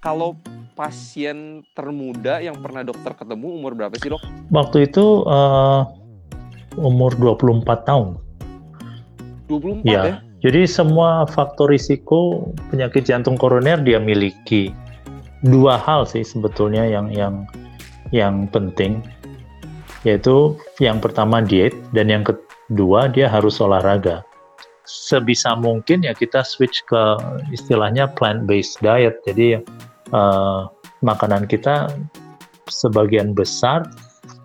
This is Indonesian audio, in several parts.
kalau pasien termuda yang pernah dokter ketemu umur berapa sih dok? Waktu itu uh, umur 24 tahun. 24 ya? ya? Jadi semua faktor risiko penyakit jantung koroner dia miliki. Dua hal sih sebetulnya yang yang yang penting yaitu yang pertama diet dan yang kedua dia harus olahraga. Sebisa mungkin ya kita switch ke istilahnya plant based diet. Jadi uh, makanan kita sebagian besar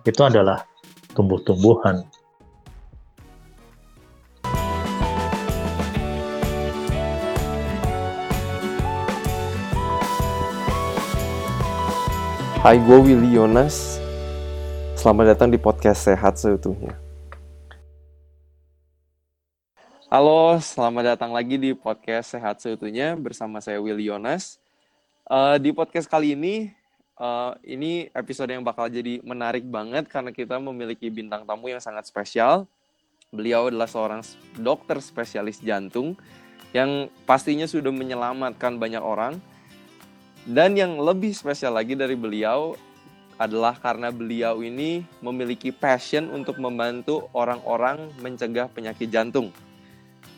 itu adalah tumbuh-tumbuhan. Hai, gue Willy Yonas. Selamat datang di podcast Sehat Seutuhnya. Halo, selamat datang lagi di podcast Sehat Seutuhnya bersama saya Willy Yonas. Uh, di podcast kali ini, uh, ini episode yang bakal jadi menarik banget karena kita memiliki bintang tamu yang sangat spesial. Beliau adalah seorang dokter spesialis jantung yang pastinya sudah menyelamatkan banyak orang dan yang lebih spesial lagi dari beliau adalah karena beliau ini memiliki passion untuk membantu orang-orang mencegah penyakit jantung.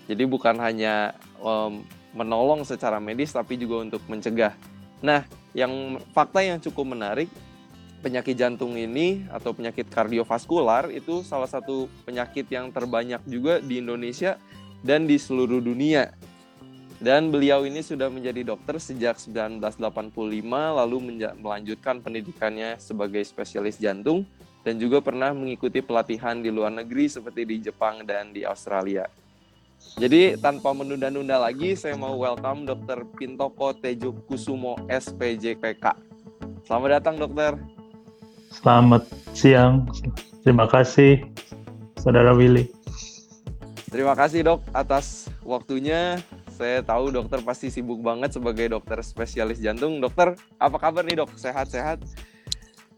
Jadi bukan hanya um, menolong secara medis tapi juga untuk mencegah. Nah, yang fakta yang cukup menarik penyakit jantung ini atau penyakit kardiovaskular itu salah satu penyakit yang terbanyak juga di Indonesia dan di seluruh dunia. Dan beliau ini sudah menjadi dokter sejak 1985 lalu melanjutkan pendidikannya sebagai spesialis jantung dan juga pernah mengikuti pelatihan di luar negeri seperti di Jepang dan di Australia. Jadi tanpa menunda-nunda lagi, saya mau welcome Dr. Pintoko Tejo Kusumo SPJPK. Selamat datang dokter. Selamat siang. Terima kasih Saudara Willy. Terima kasih dok atas waktunya saya tahu dokter pasti sibuk banget sebagai dokter spesialis jantung. Dokter, apa kabar nih dok? Sehat-sehat?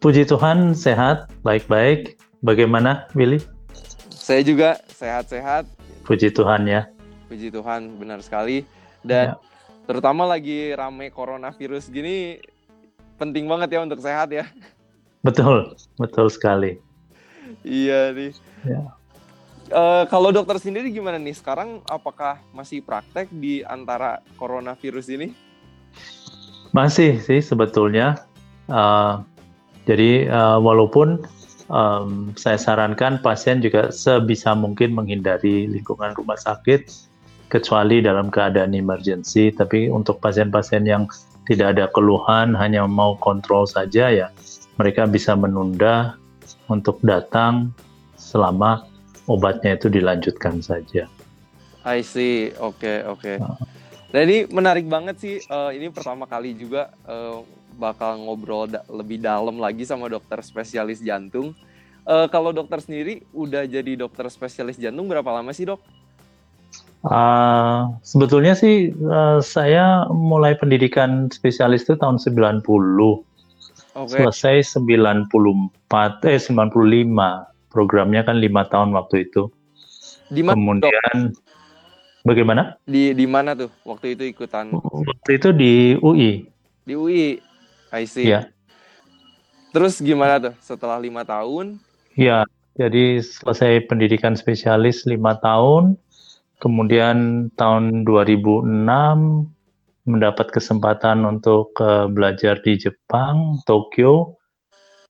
Puji Tuhan, sehat, baik-baik. Bagaimana, Willy? Saya juga sehat-sehat. Puji Tuhan ya. Puji Tuhan, benar sekali. Dan ya. terutama lagi rame coronavirus gini, penting banget ya untuk sehat ya. Betul, betul sekali. iya nih. Ya. Uh, kalau dokter sendiri gimana nih sekarang? Apakah masih praktek di antara coronavirus ini? Masih sih sebetulnya. Uh, jadi uh, walaupun um, saya sarankan pasien juga sebisa mungkin menghindari lingkungan rumah sakit kecuali dalam keadaan emergency. Tapi untuk pasien-pasien yang tidak ada keluhan, hanya mau kontrol saja ya, mereka bisa menunda untuk datang selama obatnya itu dilanjutkan saja. I see, oke okay, oke. Okay. Nah ini menarik banget sih. Uh, ini pertama kali juga uh, bakal ngobrol da lebih dalam lagi sama dokter spesialis jantung. Uh, kalau dokter sendiri udah jadi dokter spesialis jantung berapa lama sih dok? Uh, sebetulnya sih uh, saya mulai pendidikan spesialis itu tahun 90. Okay. Selesai 94 eh 95 programnya kan lima tahun waktu itu. Di mana? Kemudian dok? bagaimana? Di di mana tuh waktu itu ikutan? Waktu itu di UI. Di UI, I see. Ya. Terus gimana tuh setelah lima tahun? Ya, jadi selesai pendidikan spesialis lima tahun, kemudian tahun 2006 mendapat kesempatan untuk uh, belajar di Jepang, Tokyo,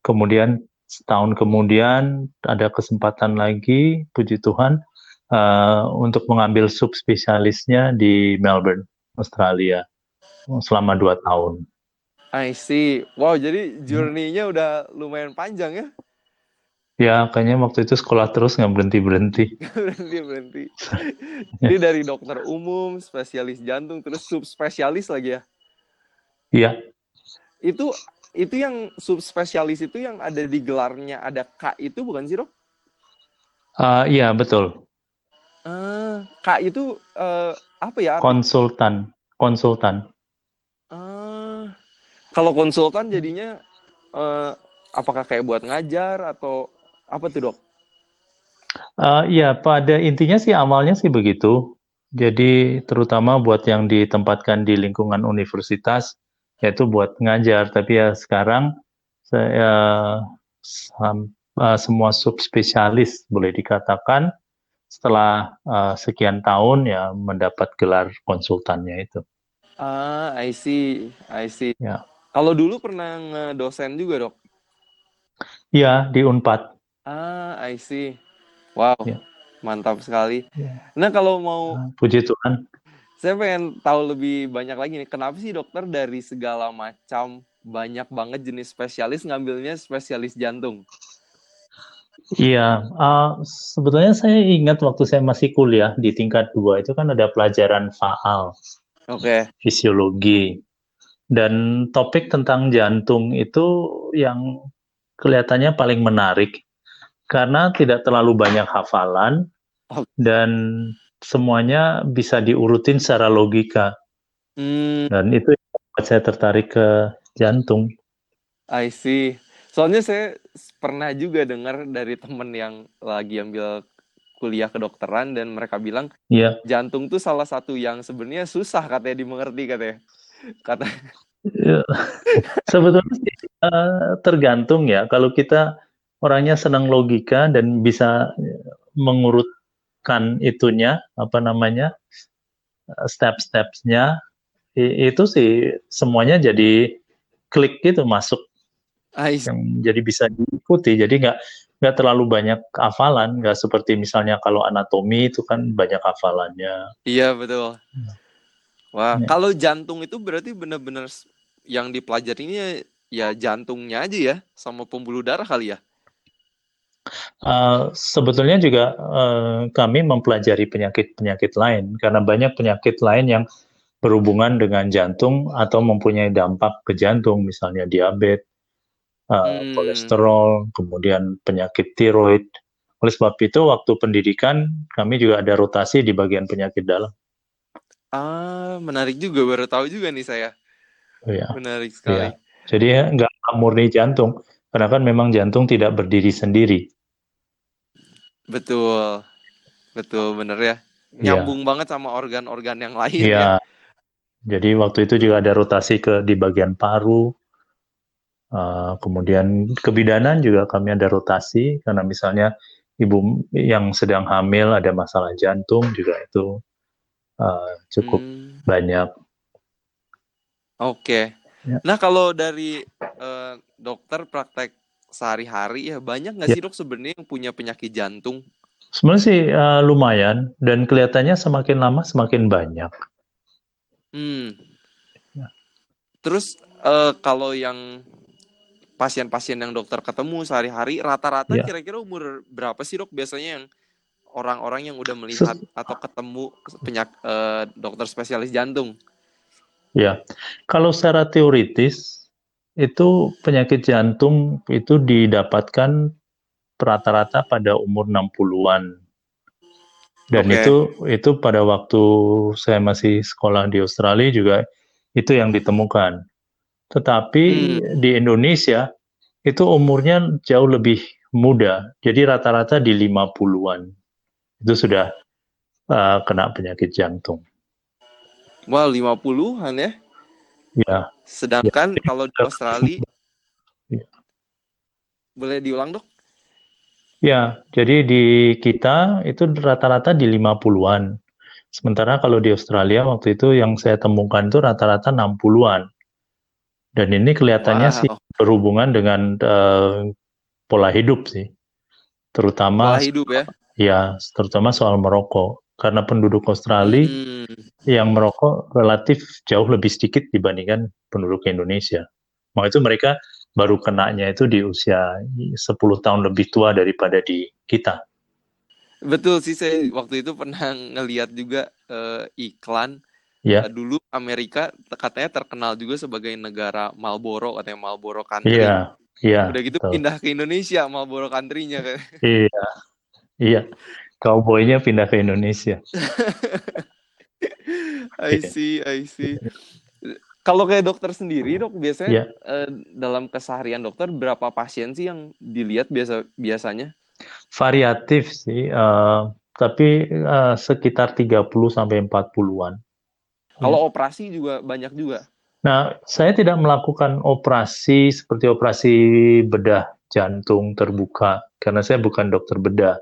kemudian setahun kemudian ada kesempatan lagi, puji Tuhan, uh, untuk mengambil subspesialisnya di Melbourne, Australia, selama dua tahun. I see. Wow, jadi journey-nya udah lumayan panjang ya? Ya, kayaknya waktu itu sekolah terus nggak berhenti-berhenti. berhenti-berhenti. jadi dari dokter umum, spesialis jantung, terus subspesialis lagi ya? Iya. Itu itu yang subspesialis itu yang ada di gelarnya ada K itu bukan sih dok? Uh, iya betul. Uh, K itu uh, apa ya? Konsultan, konsultan. Uh, kalau konsultan jadinya uh, apakah kayak buat ngajar atau apa tuh dok? Uh, ya pada intinya sih awalnya sih begitu. Jadi terutama buat yang ditempatkan di lingkungan universitas yaitu buat ngajar. Tapi ya sekarang saya sam- uh, semua subspesialis boleh dikatakan setelah uh, sekian tahun ya mendapat gelar konsultannya itu. Ah, I see, I see. Ya. Kalau dulu pernah ngedosen juga, Dok? Iya, di Unpad. Ah, I see. Wow, Ya. mantap sekali. Ya. Nah, kalau mau Ah, Puji Tuhan. saya pengen tahu lebih banyak lagi nih, kenapa sih dokter dari segala macam banyak banget jenis spesialis ngambilnya spesialis jantung? Iya, uh, sebetulnya saya ingat waktu saya masih kuliah di tingkat dua itu kan ada pelajaran faal, Oke. fisiologi, dan topik tentang jantung itu yang kelihatannya paling menarik karena tidak terlalu banyak hafalan Oh. dan semuanya bisa diurutin secara logika Hmm, dan itu yang membuat saya tertarik ke jantung. I see. Soalnya saya pernah juga dengar dari temen yang lagi ambil kuliah kedokteran dan mereka bilang Iya, jantung tuh salah satu yang sebenarnya susah katanya dimengerti katanya. Kata Ya, sebetulnya sih, eh, tergantung ya. Kalau kita orangnya senang logika dan bisa eh, mengurutkan itunya, apa namanya, eh, step-stepsnya, itu sih semuanya jadi klik gitu masuk, yang jadi bisa diikuti. Jadi nggak nggak terlalu banyak hafalan, nggak seperti misalnya kalau anatomi itu kan banyak hafalannya. Iya betul. Wah, Ya. kalau jantung itu berarti benar-benar yang dipelajarinya ya jantungnya aja ya, sama pembuluh darah kali ya. Uh, sebetulnya juga uh, kami mempelajari penyakit-penyakit lain karena banyak penyakit lain yang berhubungan dengan jantung atau mempunyai dampak ke jantung, misalnya diabetes, uh, Hmm. kolesterol, kemudian penyakit tiroid. Oleh sebab itu, waktu pendidikan kami juga ada rotasi di bagian penyakit dalam. Ah, menarik juga baru tahu juga nih saya. Ya, Menarik sekali. ya. Jadi ya, nggak murni jantung, karena kan memang jantung tidak berdiri sendiri. Betul. Betul, bener ya. Ya. Nyambung banget sama organ-organ yang lain ya. Iya. Jadi waktu itu juga ada rotasi ke di bagian paru. Uh, kemudian kebidanan juga kami ada rotasi karena misalnya ibu yang sedang hamil ada masalah jantung juga itu uh, cukup Hmm, banyak. Oke. Ya. Nah, kalau dari eh, dokter praktek sehari-hari ya banyak nggak Ya. sih dok sebenarnya yang punya penyakit jantung? Sebenarnya sih uh, lumayan dan kelihatannya semakin lama semakin banyak. Hmm. Ya. Terus eh, kalau yang pasien-pasien yang dokter ketemu sehari-hari rata-rata Ya. kira-kira umur berapa sih dok biasanya yang orang-orang yang udah melihat atau ketemu penyak eh, dokter spesialis jantung? Ya, kalau secara teoritis itu penyakit jantung itu didapatkan rata-rata pada umur 60-an. Dan Oke. itu itu pada waktu saya masih sekolah di Australia juga itu yang ditemukan. Tetapi di Indonesia itu umurnya jauh lebih muda. Jadi rata-rata di 50-an. Itu sudah uh, kena penyakit jantung. Wah, 50-an ya. Ya, Sedangkan kalau di Australia Ya. boleh diulang dok? Ya, jadi di kita itu rata-rata di 50-an. Sementara kalau di Australia waktu itu yang saya temukan itu rata-rata 60-an. Dan ini kelihatannya Wow. sih berhubungan dengan eh, pola hidup sih. Terutama Pola hidup ya. Ya, terutama soal merokok. Karena penduduk Australia Hmm. yang merokok relatif jauh lebih sedikit dibandingkan penduduk Indonesia. Maka itu mereka baru kenanya itu di usia 10 tahun lebih tua daripada di kita. Betul sih saya waktu itu pernah ngeliat juga eh, iklan Ya. Eh, dulu Amerika katanya terkenal juga sebagai negara Marlboro katanya Marlboro country. Iya, iya. Udah gitu betul. pindah ke Indonesia Marlboro country-nya kayak. Iya, iya. Cowboy-nya pindah ke Indonesia. I see, I see. Kalau kayak dokter sendiri dok biasanya Iya. eh, dalam keseharian dokter berapa pasien sih yang dilihat biasa biasanya? Variatif sih, eh, tapi eh, sekitar 30 sampai 40-an. Kalau operasi juga banyak juga. Nah, saya tidak melakukan operasi seperti operasi bedah jantung terbuka karena saya bukan dokter bedah.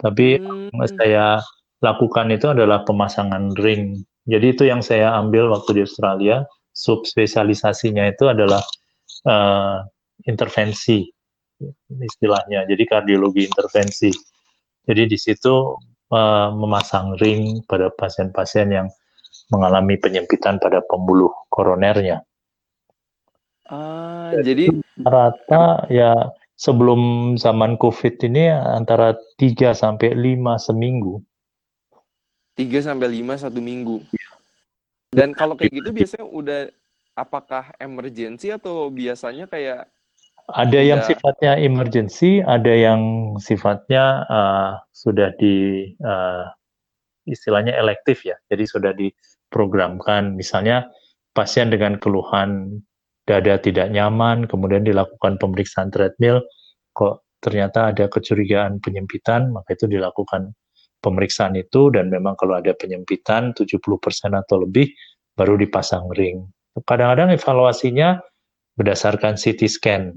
Tapi Hmm. yang saya lakukan itu adalah pemasangan ring. Jadi itu yang saya ambil waktu di Australia. Subspesialisasinya itu adalah eh, intervensi istilahnya. Jadi kardiologi intervensi. Jadi di situ eh, memasang ring pada pasien-pasien yang mengalami penyempitan pada pembuluh koronernya. Ah, jadi Rata ya sebelum zaman COVID ini antara 3 sampai 5 seminggu. 3 sampai 5 satu minggu. Dan kalau kayak gitu biasanya udah apakah emergency atau biasanya kayak Ada yang sifatnya emergency, ada yang sifatnya uh, sudah di uh, istilahnya elektif ya. Jadi sudah diprogramkan. Misalnya pasien dengan keluhan dada tidak nyaman, kemudian dilakukan pemeriksaan treadmill, kok ternyata ada kecurigaan penyempitan, maka itu dilakukan pemeriksaan itu dan memang kalau ada penyempitan 70% atau lebih baru dipasang ring. Kadang-kadang evaluasinya berdasarkan CT scan.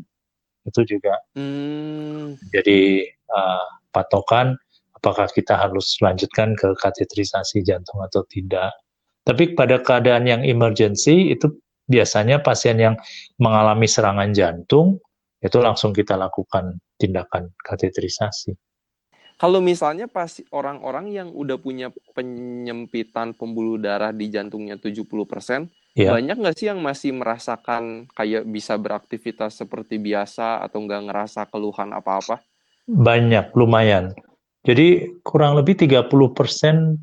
Itu juga hmm, jadi uh, patokan apakah kita harus lanjutkan ke kateterisasi jantung atau tidak. Tapi pada keadaan yang emergency itu biasanya pasien yang mengalami serangan jantung itu langsung kita lakukan tindakan kateterisasi. kalau misalnya pas orang-orang yang udah punya penyempitan pembuluh darah di jantungnya 70%, Ya, banyak nggak sih yang masih merasakan kayak bisa beraktivitas seperti biasa atau nggak ngerasa keluhan apa-apa? banyak, lumayan. Jadi kurang lebih 30%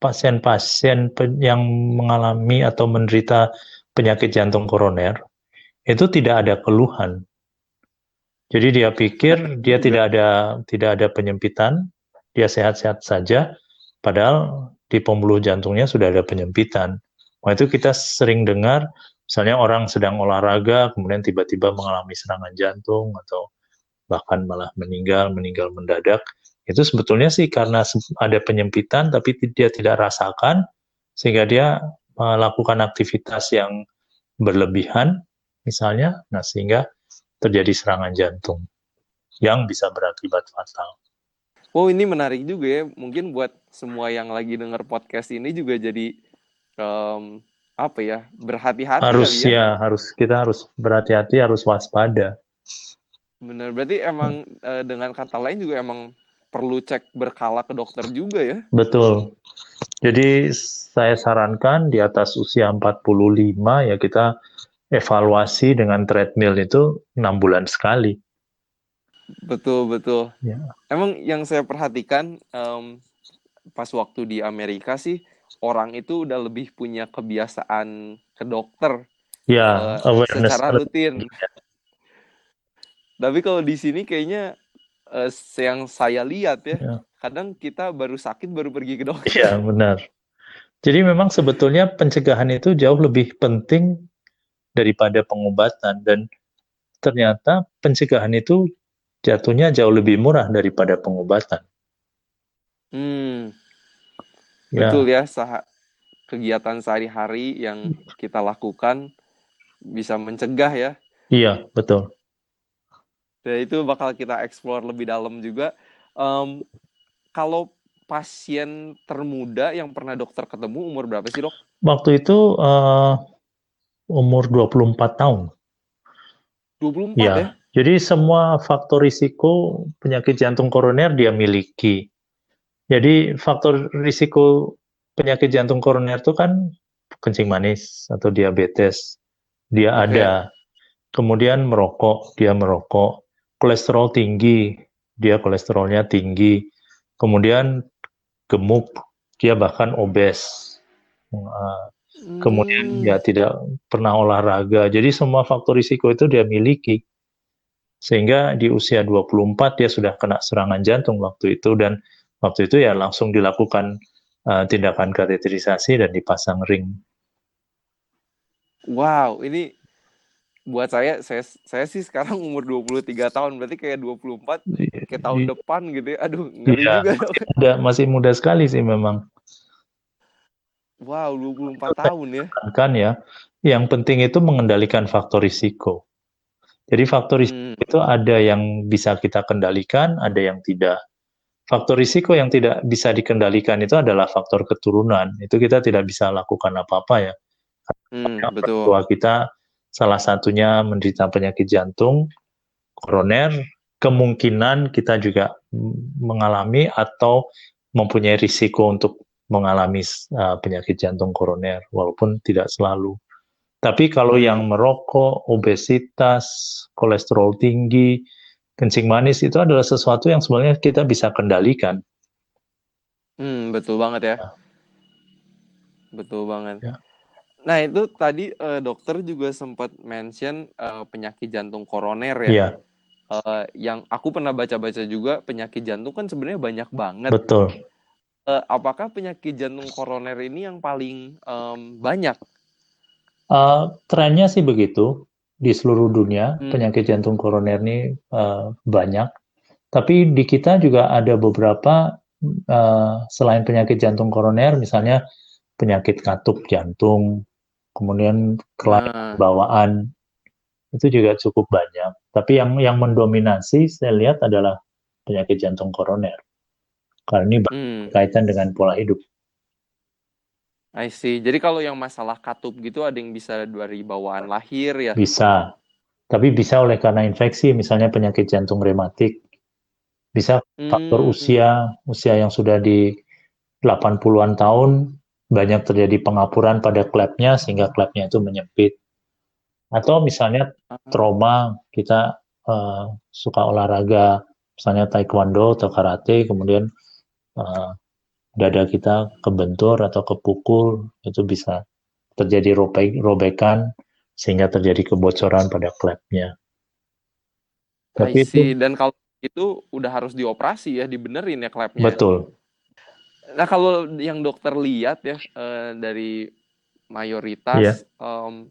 pasien-pasien yang mengalami atau menderita penyakit jantung koroner itu tidak ada keluhan. Jadi dia pikir dia Juga. tidak ada tidak ada penyempitan, dia sehat-sehat saja, padahal di pembuluh jantungnya sudah ada penyempitan. Nah, itu kita sering dengar, misalnya orang sedang olahraga, kemudian tiba-tiba mengalami serangan jantung atau bahkan malah meninggal, meninggal mendadak. Itu sebetulnya sih karena ada penyempitan, tapi dia tidak rasakan, sehingga dia melakukan aktivitas yang berlebihan, misalnya, nah sehingga terjadi serangan jantung yang bisa berakibat fatal. Oh ini menarik juga ya, mungkin buat semua yang lagi denger podcast ini juga jadi em, apa ya berhati-hati Harus ya. ya, harus kita harus berhati-hati, harus waspada. Bener, berarti emang eh, dengan kata lain juga emang perlu cek berkala ke dokter juga ya. Betul. Jadi saya sarankan di atas usia 45 ya kita evaluasi dengan treadmill itu enam bulan sekali. Betul betul. Ya. Emang yang saya perhatikan em, pas waktu di Amerika sih orang itu udah lebih punya kebiasaan ke dokter Ya, eh, awareness secara rutin. Tapi kalau di sini kayaknya eh, yang saya lihat ya, Ya. kadang kita baru sakit baru pergi ke dokter. Iya, benar. Jadi memang sebetulnya pencegahan itu jauh lebih penting daripada pengobatan dan ternyata pencegahan itu jatuhnya jauh lebih murah daripada pengobatan. Hmm, Ya, betul ya, sah- kegiatan sehari-hari yang kita lakukan bisa mencegah ya. iya, betul. Dan itu bakal kita explore lebih dalam juga. Em, kalau pasien termuda yang pernah dokter ketemu umur berapa sih dok? Waktu itu eh, umur 24 tahun. 24 Ya, ya? jadi semua faktor risiko penyakit jantung koroner dia miliki. Jadi faktor risiko penyakit jantung koroner itu kan kencing manis atau diabetes, dia Oke. ada. Kemudian merokok, dia merokok. Kolesterol tinggi, dia kolesterolnya tinggi. Kemudian gemuk, dia bahkan obes. Uh, kemudian Hmm, ya tidak pernah olahraga. Jadi semua faktor risiko itu dia miliki. Sehingga di usia 24 dia sudah kena serangan jantung waktu itu dan waktu itu ya langsung dilakukan uh, tindakan kateterisasi dan dipasang ring. wow, ini buat saya, saya saya sih sekarang umur 23 tahun, berarti kayak 24 kayak tahun depan gitu ya. Aduh, ngeri Iya, juga. Masih muda, masih muda sekali sih memang. Wow, 24 tahun ya. Kan ya, yang penting itu mengendalikan faktor risiko. Jadi faktor risiko Hmm. itu ada yang bisa kita kendalikan, ada yang tidak. Faktor risiko yang tidak bisa dikendalikan itu adalah faktor keturunan. Itu kita tidak bisa lakukan apa-apa ya. Hmm, betul. tua kita salah satunya menderita penyakit jantung, koroner, kemungkinan kita juga mengalami atau mempunyai risiko untuk mengalami uh, penyakit jantung koroner, walaupun tidak selalu. Tapi kalau yang merokok, obesitas, kolesterol tinggi, kencing manis itu adalah sesuatu yang sebenarnya kita bisa kendalikan. Hmm, betul banget ya. Ya. Betul banget. Ya. Nah, itu tadi eh, dokter juga sempat mention eh, penyakit jantung koroner ya. Iya, Eh, yang aku pernah baca-baca juga penyakit jantung kan sebenarnya banyak banget. betul. Eh, apakah penyakit jantung koroner ini yang paling em, banyak? Uh, trennya sih begitu di seluruh dunia Hmm. penyakit jantung koroner ini uh, banyak. Tapi di kita juga ada beberapa uh, selain penyakit jantung koroner, misalnya penyakit katup jantung, kemudian kelainan Nah, bawaan itu juga cukup banyak. Tapi yang yang mendominasi saya lihat adalah penyakit jantung koroner. Karena ini hmm, berkaitan dengan pola hidup. I see. Jadi kalau yang masalah katup gitu ada yang bisa dari bawaan lahir ya. Bisa. Tapi bisa oleh karena infeksi, misalnya penyakit jantung rematik. Bisa faktor Hmm, usia, usia yang sudah di 80-an tahun, banyak terjadi pengapuran pada klepnya sehingga klepnya itu menyempit. Atau misalnya trauma, kita eh, suka olahraga, misalnya taekwondo atau karate, kemudian eh, dada kita kebentur atau kepukul, itu bisa terjadi robek, robekan sehingga terjadi kebocoran pada klepnya. Tapi itu. Dan kalau itu udah harus dioperasi ya, dibenerin ya klepnya. betul. Nah, kalau yang dokter lihat ya eh, dari Iya. mayoritas em,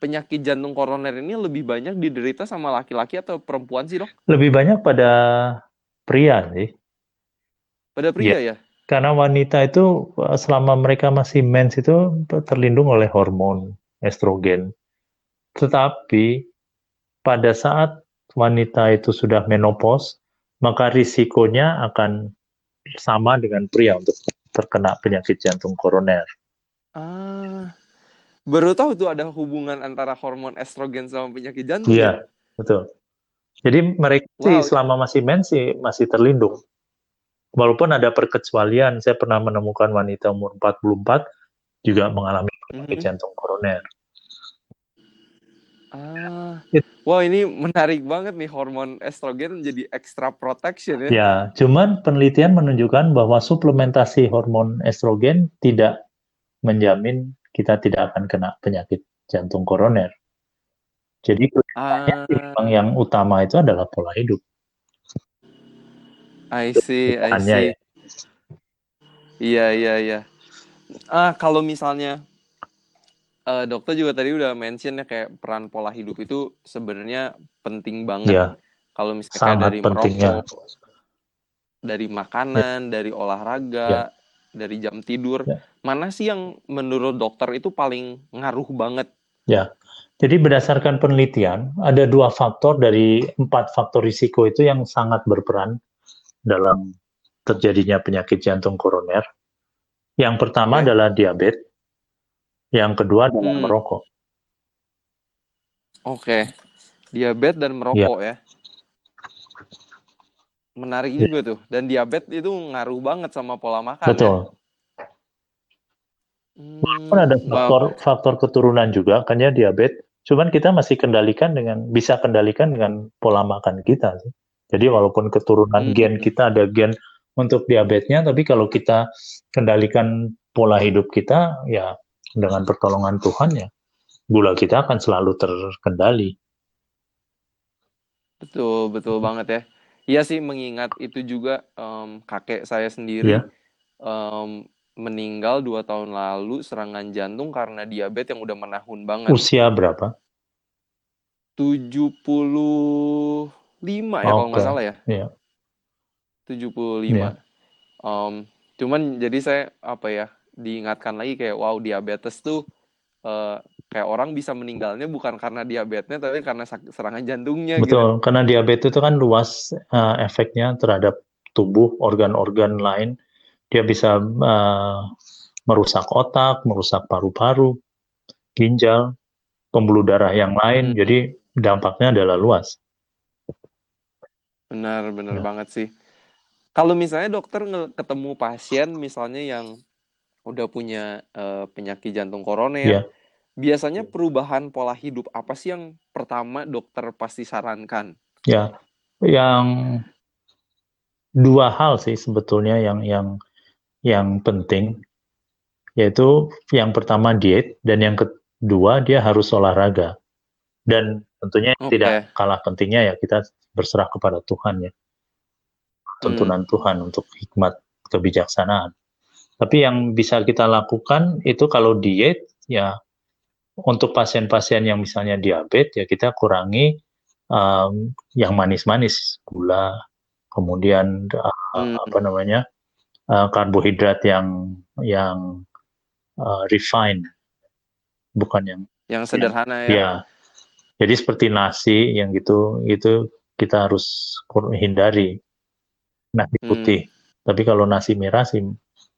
penyakit jantung koroner ini lebih banyak diderita sama laki-laki atau perempuan sih, Dok? Lebih banyak pada pria sih. Pada pria ya? Karena wanita itu eh, selama mereka masih mens itu terlindung oleh hormon estrogen. Tetapi pada saat wanita itu sudah menopause, maka risikonya akan sama dengan pria untuk terkena penyakit jantung koroner. Ah, baru tahu tuh ada hubungan antara hormon estrogen sama penyakit jantung ya? Iya, betul. Jadi mereka sih Wow. selama masih mens sih masih terlindung. Walaupun ada perkecualian, saya pernah menemukan wanita umur 44 juga mengalami penyakit Mhm. jantung koroner. Ah, wah ini menarik banget nih hormon estrogen jadi extra protection ya? Ya, cuman penelitian menunjukkan bahwa suplementasi hormon estrogen tidak menjamin kita tidak akan kena penyakit jantung koroner. Jadi Ah, yang utama itu adalah pola hidup. I see, I see. ya. Iya, iya, iya. Ah, kalau misalnya eh, dokter juga tadi udah mention ya kayak peran pola hidup itu sebenarnya penting banget. Ya, Kalau misalnya sangat dari pentingnya. merokok, dari makanan, dari olahraga, dari jam tidur, Ya. mana sih yang menurut dokter itu paling ngaruh banget? Ya, jadi berdasarkan penelitian, ada dua faktor dari empat faktor risiko itu yang sangat berperan dalam terjadinya penyakit jantung koroner. Yang pertama Oke. adalah diabetes, yang kedua adalah Hmm. merokok. Oke, diabetes dan merokok ya. Menarik Ya. juga tuh. Dan diabetes itu ngaruh banget sama pola makan ya. Betul. Hmm, ada wow. faktor faktor keturunan juga kan ya diabetes, cuman kita masih kendalikan dengan bisa kendalikan dengan pola makan kita sih. Jadi walaupun keturunan Hmm. gen kita ada gen untuk diabetesnya, tapi kalau kita kendalikan pola hidup kita ya dengan pertolongan Tuhan ya gula kita akan selalu terkendali. Betul, betul banget ya. Iya sih mengingat itu juga em, kakek saya sendiri Iya. em, meninggal dua tahun lalu serangan jantung karena diabetes yang udah menahun banget. Usia berapa? 75 ya kalau nggak salah ya. Iya. 75. Em, cuman jadi saya apa ya diingatkan lagi kayak wow diabetes tuh uh, kayak orang bisa meninggalnya bukan karena diabetesnya tapi karena serangan jantungnya gitu. Betul, gitu. karena diabetes itu kan luas uh, efeknya terhadap tubuh organ-organ lain. Dia bisa uh, merusak otak, merusak paru-paru, ginjal, pembuluh darah yang lain. Hmm. Jadi dampaknya adalah luas. Benar, benar ya. banget sih. Kalau misalnya dokter ketemu pasien misalnya yang udah punya uh, penyakit jantung koroner, ya. biasanya perubahan pola hidup apa sih yang pertama dokter pasti sarankan? Ya, yang dua hal sih sebetulnya yang yang yang penting yaitu yang pertama diet dan yang kedua dia harus olahraga dan tentunya okay. tidak kalah pentingnya ya kita berserah kepada Tuhan ya tuntunan hmm. Tuhan untuk hikmat kebijaksanaan. Tapi yang bisa kita lakukan itu kalau diet ya untuk pasien-pasien yang misalnya diabetes ya kita kurangi um, yang manis-manis gula, kemudian uh, hmm. apa namanya uh, karbohidrat yang yang uh, refined, bukan yang yang sederhana ya. ya. Jadi seperti nasi yang gitu itu kita harus hindari nasi hmm. putih. Hmm. Tapi kalau nasi merah sih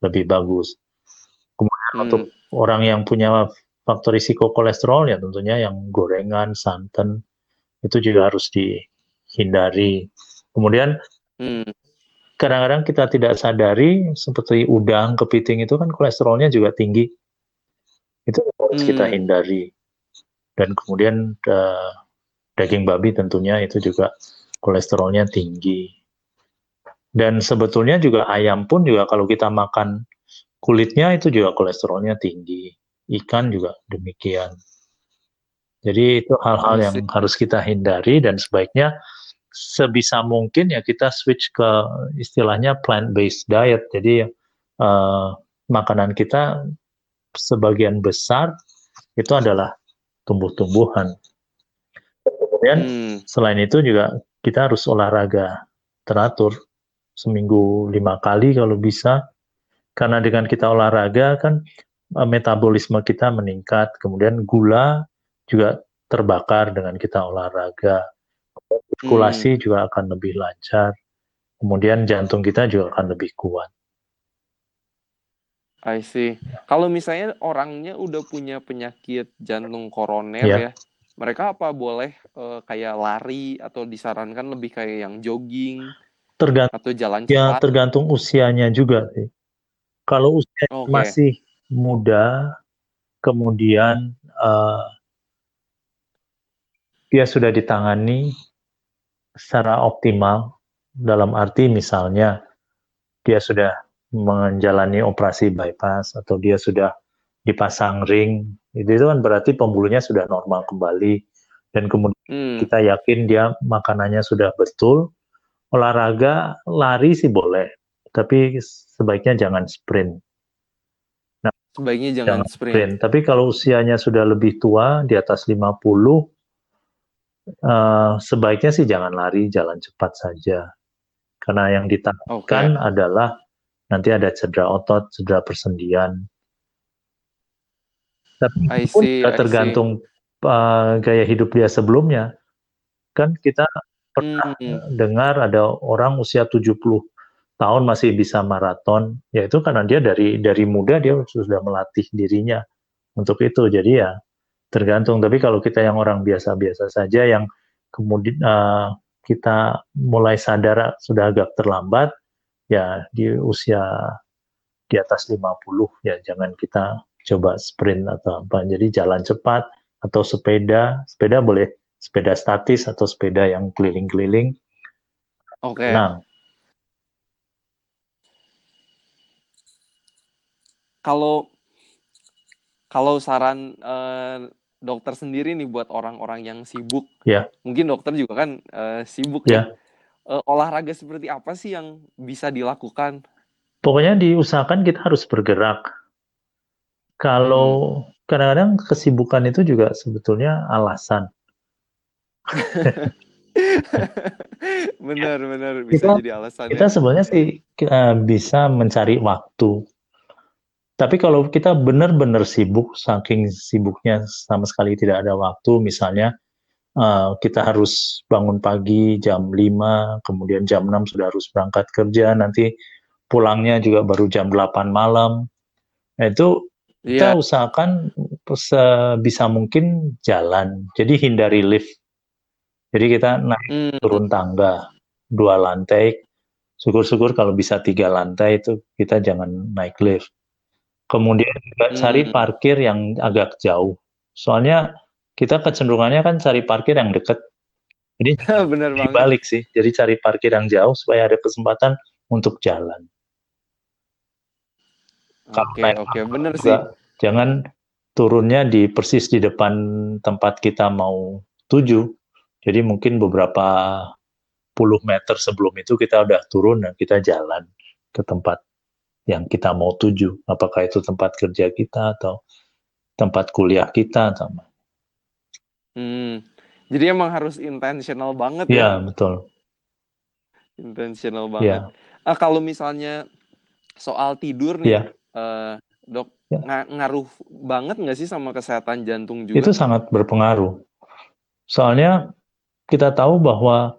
lebih bagus. Kemudian hmm. untuk orang yang punya faktor risiko kolesterol ya tentunya yang gorengan, santan itu juga harus dihindari. Kemudian hmm. kadang-kadang kita tidak sadari seperti udang, kepiting itu kan kolesterolnya juga tinggi. Itu harus hmm. kita hindari. Dan kemudian uh, daging babi tentunya itu juga kolesterolnya tinggi. Dan sebetulnya juga ayam pun juga kalau kita makan kulitnya itu juga kolesterolnya tinggi. Ikan juga demikian. Jadi itu hal-hal yang harus kita hindari dan sebaiknya sebisa mungkin ya kita switch ke istilahnya plant-based diet. Jadi uh, makanan kita sebagian besar itu adalah tumbuh-tumbuhan. Kemudian hmm. selain itu juga kita harus olahraga teratur seminggu lima kali kalau bisa. Karena dengan kita olahraga kan eh, metabolisme kita meningkat, kemudian gula juga terbakar dengan kita olahraga. Sirkulasi hmm. juga akan lebih lancar. Kemudian jantung kita juga akan lebih kuat. I see. Kalau misalnya orangnya udah punya penyakit jantung koroner yeah. ya, mereka apa boleh uh, kayak lari atau disarankan lebih kayak yang jogging tergantung atau jalan ya, cepat? Ya tergantung usianya juga sih. Kalau usia okay. masih muda, kemudian uh, dia sudah ditangani secara optimal dalam arti misalnya dia sudah menjalani operasi bypass atau dia sudah dipasang ring itu, itu kan berarti pembuluhnya sudah normal kembali dan kemudian hmm. kita yakin dia makanannya sudah betul olahraga lari sih boleh tapi sebaiknya jangan sprint nah sebaiknya jangan, jangan sprint. sprint tapi kalau usianya sudah lebih tua di atas 50 uh, eh, sebaiknya sih jangan lari jalan cepat saja karena yang ditakutkan okay. adalah nanti ada cedera otot, cedera persendian. Tapi pun tergantung uh, gaya hidup dia sebelumnya. Kan kita pernah hmm. dengar ada orang usia 70 tahun masih bisa maraton, yaitu karena dia dari dari muda dia sudah melatih dirinya untuk itu. Jadi ya tergantung. Tapi kalau kita yang orang biasa-biasa saja yang kemudian uh, kita mulai sadar sudah agak terlambat, ya di usia di atas 50 ya jangan kita coba sprint atau apa. Jadi jalan cepat atau sepeda, sepeda boleh sepeda statis atau sepeda yang keliling-keliling. Oke. Okay. Nah, kalau kalau saran eh, dokter sendiri nih buat orang-orang yang sibuk, ya. mungkin dokter juga kan eh, sibuk ya. ya uh, olahraga seperti apa sih yang bisa dilakukan? Pokoknya diusahakan kita harus bergerak. Kalau hmm. kadang-kadang kesibukan itu juga sebetulnya alasan. benar benar bisa kita, jadi alasan. Kita ya. sebenarnya sih uh, bisa mencari waktu. Tapi kalau kita benar-benar sibuk, saking sibuknya sama sekali tidak ada waktu, misalnya uh, kita harus bangun pagi jam 5, kemudian jam 6 sudah harus berangkat kerja, nanti pulangnya juga baru jam 8 malam. Nah, itu kita Iya. usahakan sebisa mungkin jalan. Jadi hindari lift. Jadi kita naik Hmm. turun tangga dua lantai. Syukur-syukur kalau bisa tiga lantai itu kita jangan naik lift. Kemudian juga cari Hmm. parkir yang agak jauh. Soalnya kita kecenderungannya kan cari parkir yang dekat. Jadi Bener banget. dibalik sih. Jadi cari parkir yang jauh supaya ada kesempatan untuk jalan. Oke, naik oke, bener sih. juga jangan turunnya di persis di depan tempat kita mau tuju. Jadi mungkin beberapa puluh meter sebelum itu kita udah turun dan kita jalan ke tempat yang kita mau tuju. Apakah itu tempat kerja kita atau tempat kuliah kita apa. Hmm. Jadi emang harus intentional banget Iya, ya. betul. Intentional Iya. banget. Ah, kalau misalnya soal tidur nih, Iya. eh, dok, Ya. nga- ngaruh banget nggak sih sama kesehatan jantung juga? Itu sangat berpengaruh. Soalnya kita tahu bahwa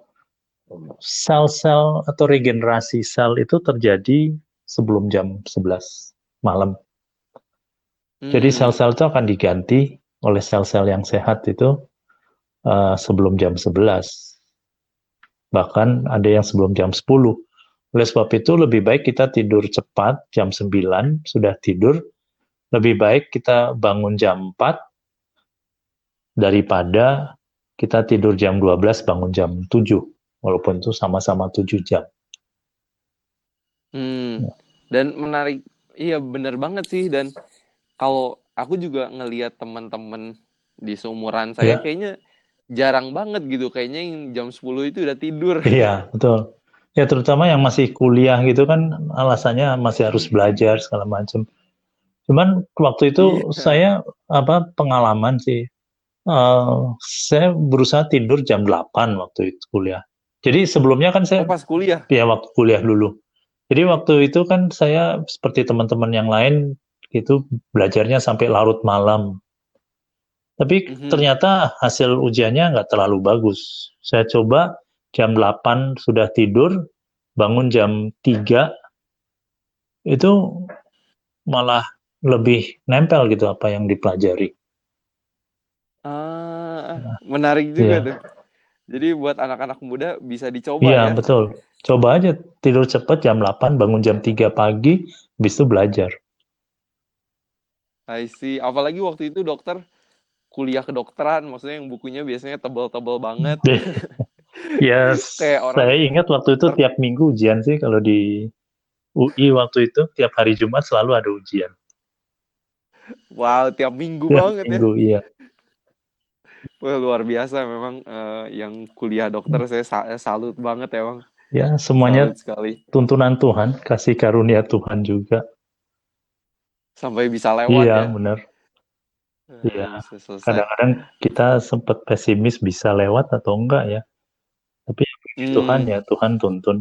sel-sel atau regenerasi sel itu terjadi sebelum jam 11 malam. Jadi Hmm. sel-sel itu akan diganti oleh sel-sel yang sehat itu uh, sebelum jam 11. Bahkan ada yang sebelum jam 10. Oleh sebab itu lebih baik kita tidur cepat jam 9 sudah tidur. Lebih baik kita bangun jam 4 daripada kita tidur jam 12 bangun jam 7. Walaupun itu sama-sama 7 jam. Hmm. Ya. Dan menarik, iya bener banget sih. Dan kalau aku juga ngelihat teman-teman di seumuran saya Iya. kayaknya jarang banget gitu. Kayaknya yang jam 10 itu udah tidur. Iya, betul. Ya terutama yang masih kuliah gitu kan alasannya masih harus belajar segala macam. Cuman waktu itu Iya. saya apa pengalaman sih. Eh, saya berusaha tidur jam 8 waktu itu kuliah. Jadi sebelumnya kan Oh, saya pas kuliah. ya waktu kuliah dulu. Jadi waktu itu kan saya seperti teman-teman yang lain itu belajarnya sampai larut malam. Tapi Mhm. ternyata hasil ujiannya nggak terlalu bagus. Saya coba jam 8 sudah tidur, bangun jam 3, itu malah lebih nempel gitu apa yang dipelajari. Ah, menarik juga Iya. tuh. Jadi buat anak-anak muda bisa dicoba Iya, ya. betul. Coba aja tidur cepat jam 8, bangun jam 3 pagi, habis itu belajar. I see. Apalagi waktu itu dokter kuliah kedokteran, maksudnya yang bukunya biasanya tebal-tebal banget. ya, Kayak orang saya ingat waktu itu tiap minggu ujian sih kalau di UI waktu itu tiap hari Jumat selalu ada ujian. Wow, tiap minggu Tiap banget ya. minggu, iya. Wah, luar biasa memang eh, yang kuliah dokter saya sa- salut banget emang. Ya, semuanya Salut sekali. tuntunan Tuhan, kasih karunia Tuhan juga. Sampai bisa lewat iya, ya. benar. Eh, iya. selesai. Kadang-kadang kita sempat pesimis bisa lewat atau enggak ya. Tapi Hmm, Tuhan ya, Tuhan tuntun.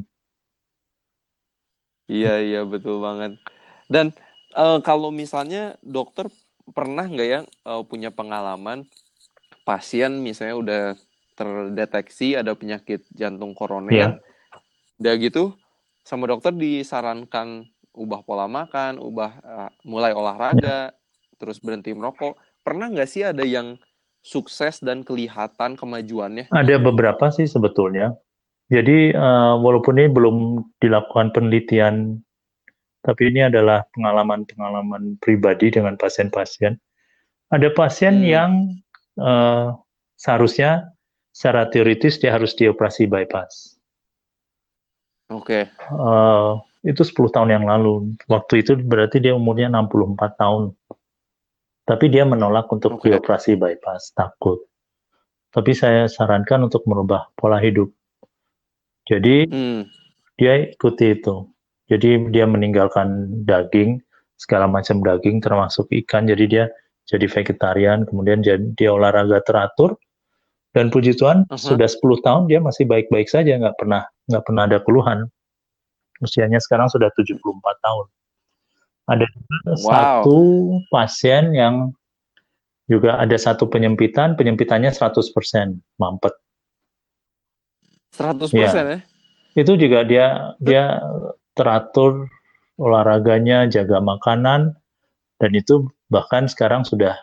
Iya, iya betul banget. Dan eh, kalau misalnya dokter pernah nggak ya eh, punya pengalaman pasien misalnya udah terdeteksi ada penyakit jantung koroner, Iya. udah gitu sama dokter disarankan ubah pola makan, ubah eh, mulai olahraga, terus berhenti merokok. Pernah nggak sih ada yang sukses dan kelihatan kemajuannya? Ada beberapa sih sebetulnya. Jadi eh, walaupun ini belum dilakukan penelitian, tapi ini adalah pengalaman-pengalaman pribadi dengan pasien-pasien. Ada pasien Hmm. yang eh, seharusnya secara teoritis dia harus dioperasi bypass. Oke, Eh, itu 10 tahun yang lalu. Waktu itu berarti dia umurnya 64 tahun. Tapi dia menolak untuk Oke. dioperasi bypass, takut. Tapi saya sarankan untuk merubah pola hidup. Jadi Hmm, dia ikuti itu. Jadi dia meninggalkan daging, segala macam daging termasuk ikan. Jadi dia jadi vegetarian, kemudian jadi dia olahraga teratur. Dan puji Tuhan Aha. sudah 10 tahun dia masih baik-baik saja, nggak pernah nggak pernah ada keluhan. Usianya sekarang sudah 74 tahun. Ada Wow. satu pasien yang juga ada satu penyempitan, penyempitannya 100% mampet. 100% Iya. ya? Itu juga dia dia teratur olahraganya, jaga makanan, dan itu bahkan sekarang sudah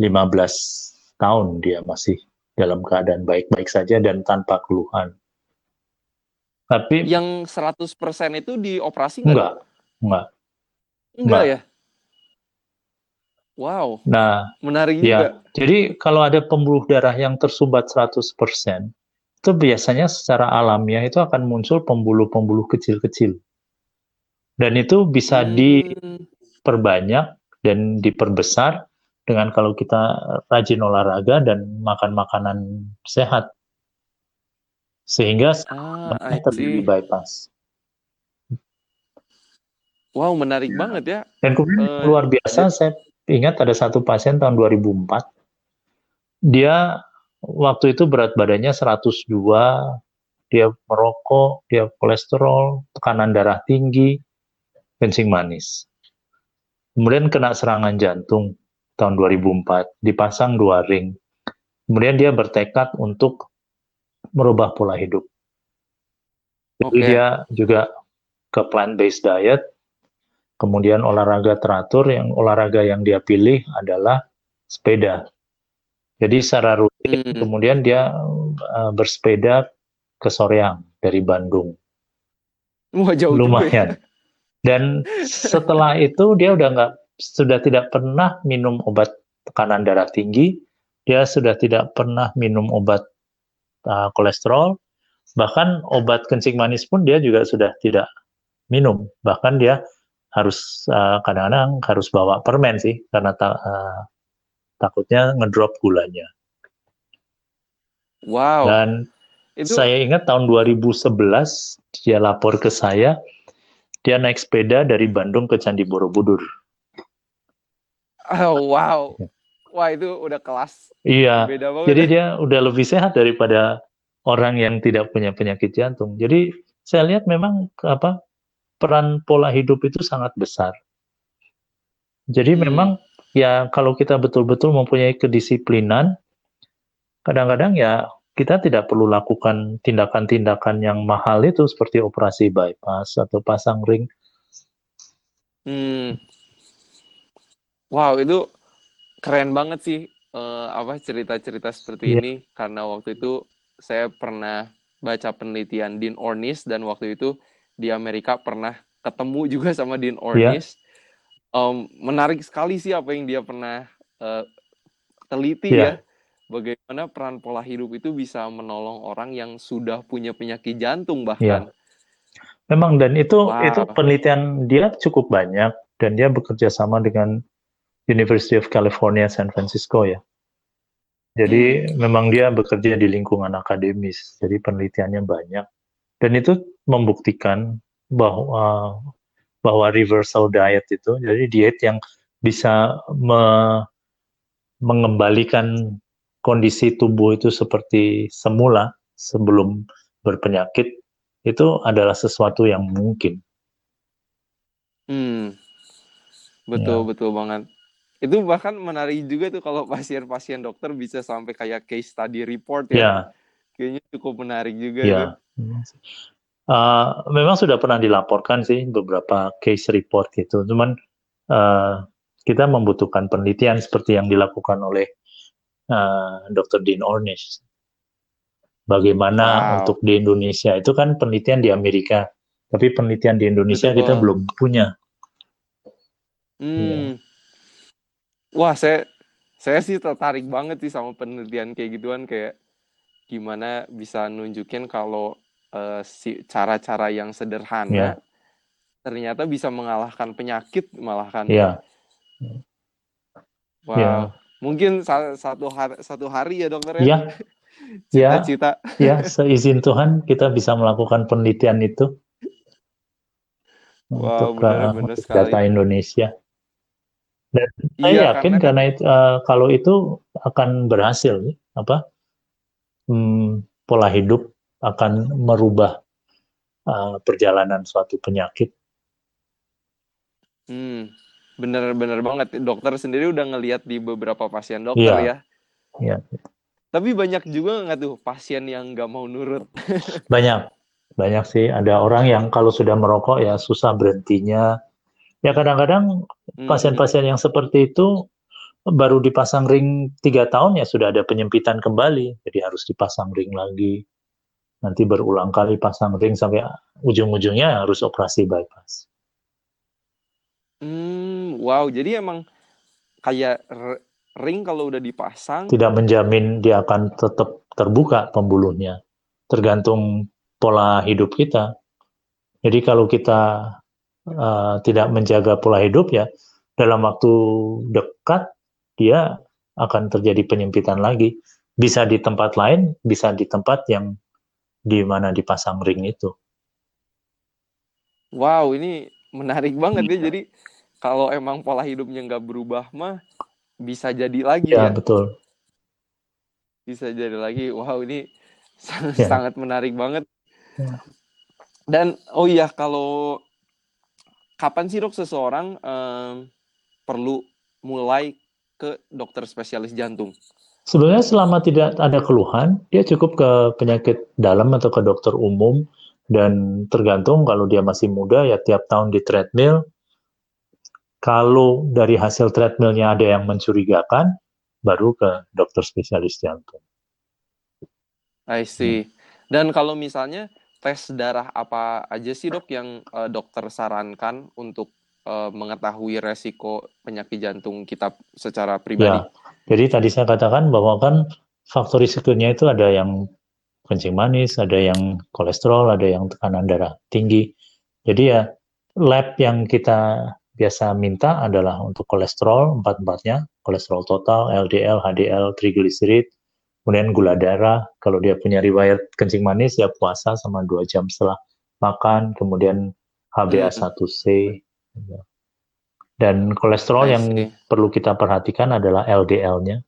15 tahun dia masih dalam keadaan baik-baik saja dan tanpa keluhan. Tapi Yang 100% itu dioperasi nggak? enggak, enggak. Enggak Enggak. ya? Wow, Nah, menarik juga. ya. Jadi kalau ada pembuluh darah yang tersumbat 100%, itu biasanya secara alamiah itu akan muncul pembuluh-pembuluh kecil-kecil. Dan itu bisa Hmm, diperbanyak dan diperbesar dengan kalau kita rajin olahraga dan makan makanan sehat. Sehingga ah, terjadi bypass. Wow, menarik banget ya. Dan kemudian Eh, luar biasa, saya ingat ada satu pasien tahun 2004, dia waktu itu berat badannya 102, dia merokok, dia kolesterol, tekanan darah tinggi, kencing manis. Kemudian kena serangan jantung tahun 2004, dipasang dua ring. Kemudian dia bertekad untuk merubah pola hidup. Jadi Oke. dia juga ke plant-based diet, kemudian olahraga teratur, yang olahraga yang dia pilih adalah sepeda. Jadi secara rutin, Hmm. kemudian dia uh, bersepeda ke Soreang dari Bandung. Wah, jauh juga ya. Dan setelah itu dia udah nggak, sudah tidak pernah minum obat tekanan darah tinggi, dia sudah tidak pernah minum obat uh, kolesterol, bahkan obat kencing manis pun dia juga sudah tidak minum. Bahkan dia harus uh, kadang-kadang harus bawa permen sih karena ta- uh, takutnya ngedrop gulanya. Wow, Dan itu saya ingat tahun 2011 dia lapor ke saya, dia naik sepeda dari Bandung ke Candi Borobudur. oh, wow. Wah, itu udah kelas Iya, beda banget. jadi dia udah lebih sehat daripada orang yang tidak punya penyakit jantung. Jadi saya lihat memang apa peran pola hidup itu sangat besar. Jadi Hmm. memang ya kalau kita betul-betul mempunyai kedisiplinan, kadang-kadang ya kita tidak perlu lakukan tindakan-tindakan yang mahal itu seperti operasi bypass atau pasang ring. Hmm. Wow, itu keren banget sih eh, apa cerita-cerita seperti Iya. ini karena waktu itu saya pernah baca penelitian Dean Ornish dan waktu itu di Amerika pernah ketemu juga sama Dean Iya. Ornish. Em, menarik sekali sih apa yang dia pernah eh, teliti Iya. ya. Bagaimana peran pola hidup itu bisa menolong orang yang sudah punya penyakit jantung bahkan. Memang dan itu Wow. itu penelitian dia cukup banyak dan dia bekerja sama dengan University of California San Francisco ya. Jadi memang dia bekerja di lingkungan akademis, jadi penelitiannya banyak. Dan itu membuktikan bahwa bahwa reversal diet itu, jadi diet yang bisa me- mengembalikan kondisi tubuh itu seperti semula sebelum berpenyakit itu adalah sesuatu yang mungkin. Hmm, betul Ya. betul banget. Itu bahkan menarik juga tuh kalau pasien-pasien dokter bisa sampai kayak case study report ya. Ya, Kayaknya cukup menarik juga ya. tuh. Uh, memang sudah pernah dilaporkan sih beberapa case report gitu. Cuman uh, kita membutuhkan penelitian seperti yang dilakukan oleh uh, Dr. Dean Ornish. Bagaimana Wow. untuk di Indonesia itu kan penelitian di Amerika, tapi penelitian di Indonesia Betul. kita belum punya. Hmm. Wah, saya saya sih tertarik banget sih sama penelitian kayak gituan kayak gimana bisa nunjukin kalau eh, si cara-cara yang sederhana Ya. ternyata bisa mengalahkan penyakit malah kan. Ya, Wow. ya. Mungkin sa- satu hari satu hari ya dokter ya, Cita-cita. ya. Seizin Tuhan kita bisa melakukan penelitian itu Wow, untuk, uh, benar-benar untuk sekali. data Indonesia. Dan saya Iya, yakin karena karena itu, uh, kalau itu akan berhasil, apa hmm, pola hidup akan merubah uh, perjalanan suatu penyakit. Hmm, bener-bener banget. Dokter sendiri udah ngelihat di beberapa pasien dokter Iya, ya. iya. Tapi banyak juga nggak tuh pasien yang nggak mau nurut? Banyak, banyak sih. Ada orang yang kalau sudah merokok ya susah berhentinya. Ya kadang-kadang Hmm, pasien-pasien yang seperti itu baru dipasang ring tiga tahun ya sudah ada penyempitan kembali. Jadi harus dipasang ring lagi. Nanti berulang kali pasang ring sampai ujung-ujungnya harus operasi bypass. Hmm, wow. Jadi emang kayak ring kalau udah dipasang, Tidak menjamin dia akan tetap terbuka pembuluhnya. Tergantung pola hidup kita. Jadi kalau kita uh, tidak menjaga pola hidup ya dalam waktu dekat dia akan terjadi penyempitan lagi. Bisa di tempat lain, bisa di tempat yang di mana dipasang ring itu. wow, ini menarik banget ya. Iya. Jadi kalau emang pola hidupnya nggak berubah mah bisa jadi lagi Ya, ya. betul. Bisa jadi lagi. Wow, ini sangat, Ya. sangat menarik banget. Ya. Dan oh iya, kalau kapan sih dok seseorang em, perlu mulai ke dokter spesialis jantung? Sebenarnya selama tidak ada keluhan, dia cukup ke penyakit dalam atau ke dokter umum dan tergantung kalau dia masih muda ya tiap tahun di treadmill. Kalau dari hasil treadmillnya ada yang mencurigakan, baru ke dokter spesialis jantung. I see. Dan kalau misalnya tes darah apa aja sih dok yang eh, dokter sarankan untuk eh, mengetahui resiko penyakit jantung kita secara pribadi? Ya, jadi tadi saya katakan bahwa kan faktor risikonya itu ada yang kencing manis, ada yang kolesterol, ada yang tekanan darah tinggi. Jadi ya lab yang kita biasa minta adalah untuk kolesterol empat-empatnya, kolesterol total, LDL, HDL, trigliserid, kemudian gula darah. Kalau dia punya riwayat kencing manis ya puasa sama dua jam setelah makan, kemudian HbA1c. Dan kolesterol yang perlu kita perhatikan adalah LDL-nya,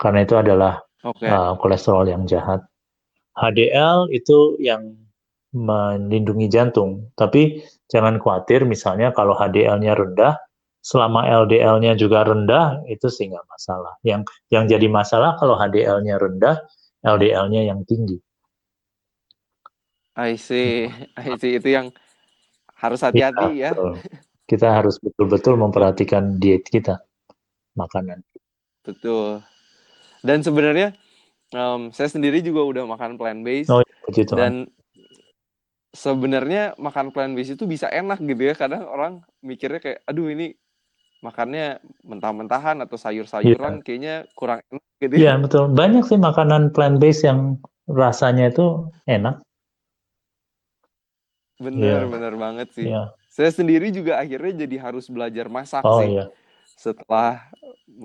karena itu adalah Oke. uh, kolesterol yang jahat. HDL itu yang melindungi jantung, tapi jangan khawatir misalnya kalau HDL-nya rendah, selama LDL-nya juga rendah, itu sih nggak masalah. Yang yang jadi masalah kalau HDL-nya rendah, LDL-nya yang tinggi. I see. I see. Itu yang harus hati-hati ya. betul. Kita harus betul-betul memperhatikan diet kita, makanan. Betul. Dan sebenarnya em, saya sendiri juga udah makan plant based Oh, Tuhan. dan sebenarnya makan plant based itu bisa enak gitu ya. Kadang orang mikirnya kayak aduh ini makannya mentah-mentahan atau sayur-sayuran kayaknya kurang enak gitu ya. Iya, betul. Banyak sih makanan plant-based yang rasanya itu enak. Bener, Iya. bener banget sih. Iya. Saya sendiri juga akhirnya jadi harus belajar masak Oh sih. iya. Setelah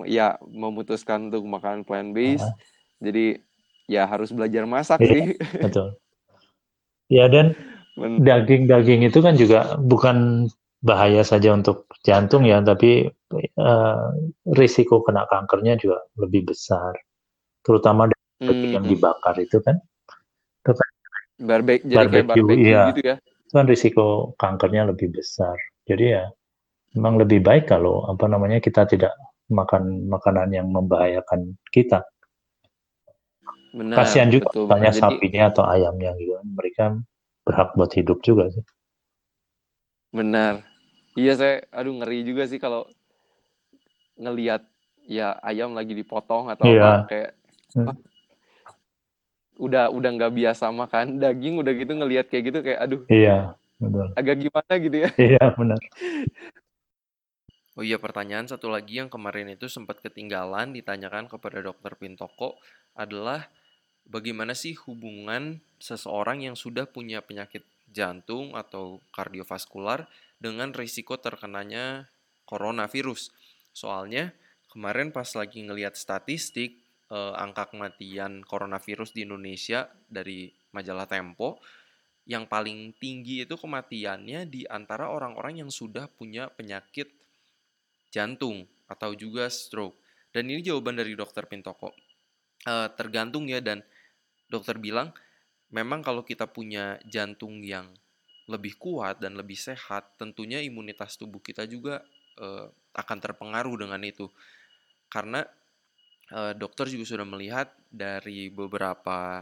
ya memutuskan untuk makan plant based, Ah. jadi ya harus belajar masak Iya. sih. Betul. Ya dan daging-daging itu kan juga bukan bahaya saja untuk jantung ya, tapi eh, risiko kena kankernya juga lebih besar. Terutama daging yang Hmm, dibakar itu kan, itu kan, barbe- jadi kayak Barbecue, iya. gitu ya. itu kan risiko kankernya lebih besar. Jadi ya memang lebih baik kalau apa namanya kita tidak makan makanan yang membahayakan kita. Benar, Kasihan juga betul. Jadi sapinya atau ayamnya gitu kan. Mereka berhak buat hidup juga sih. benar. Iya saya, aduh ngeri juga sih kalau ngelihat ya ayam lagi dipotong atau Iya. apa kayak Hmm. wah, udah udah nggak biasa makan daging udah gitu ngelihat kayak gitu kayak aduh Iya, betul. agak gimana gitu ya. Iya, benar. Oh iya, pertanyaan satu lagi yang kemarin itu sempat ketinggalan ditanyakan kepada Dokter Pintoko adalah bagaimana sih hubungan seseorang yang sudah punya penyakit jantung atau kardiovaskular dengan risiko terkenanya coronavirus. Soalnya kemarin pas lagi ngelihat statistik eh, angka kematian coronavirus di Indonesia dari majalah Tempo yang paling tinggi itu kematiannya di antara orang-orang yang sudah punya penyakit jantung atau juga stroke. Dan ini jawaban dari dokter Pintoko. Eh, tergantung ya dan dokter bilang memang kalau kita punya jantung yang lebih kuat dan lebih sehat, tentunya imunitas tubuh kita juga eh, akan terpengaruh dengan itu. Karena eh, dokter juga sudah melihat dari beberapa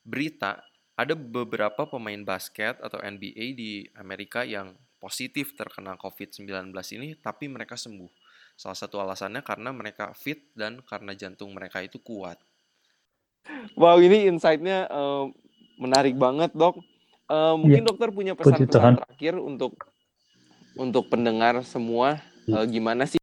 berita, ada beberapa pemain basket atau NBA di Amerika yang positif terkena COVID-19 ini, tapi mereka sembuh. Salah satu alasannya karena mereka fit dan karena jantung mereka itu kuat. Wow, ini insight-nya eh, menarik banget, Dok. Eh, mungkin Ya, dokter punya pesan-pesan terakhir untuk untuk pendengar semua, eh, gimana sih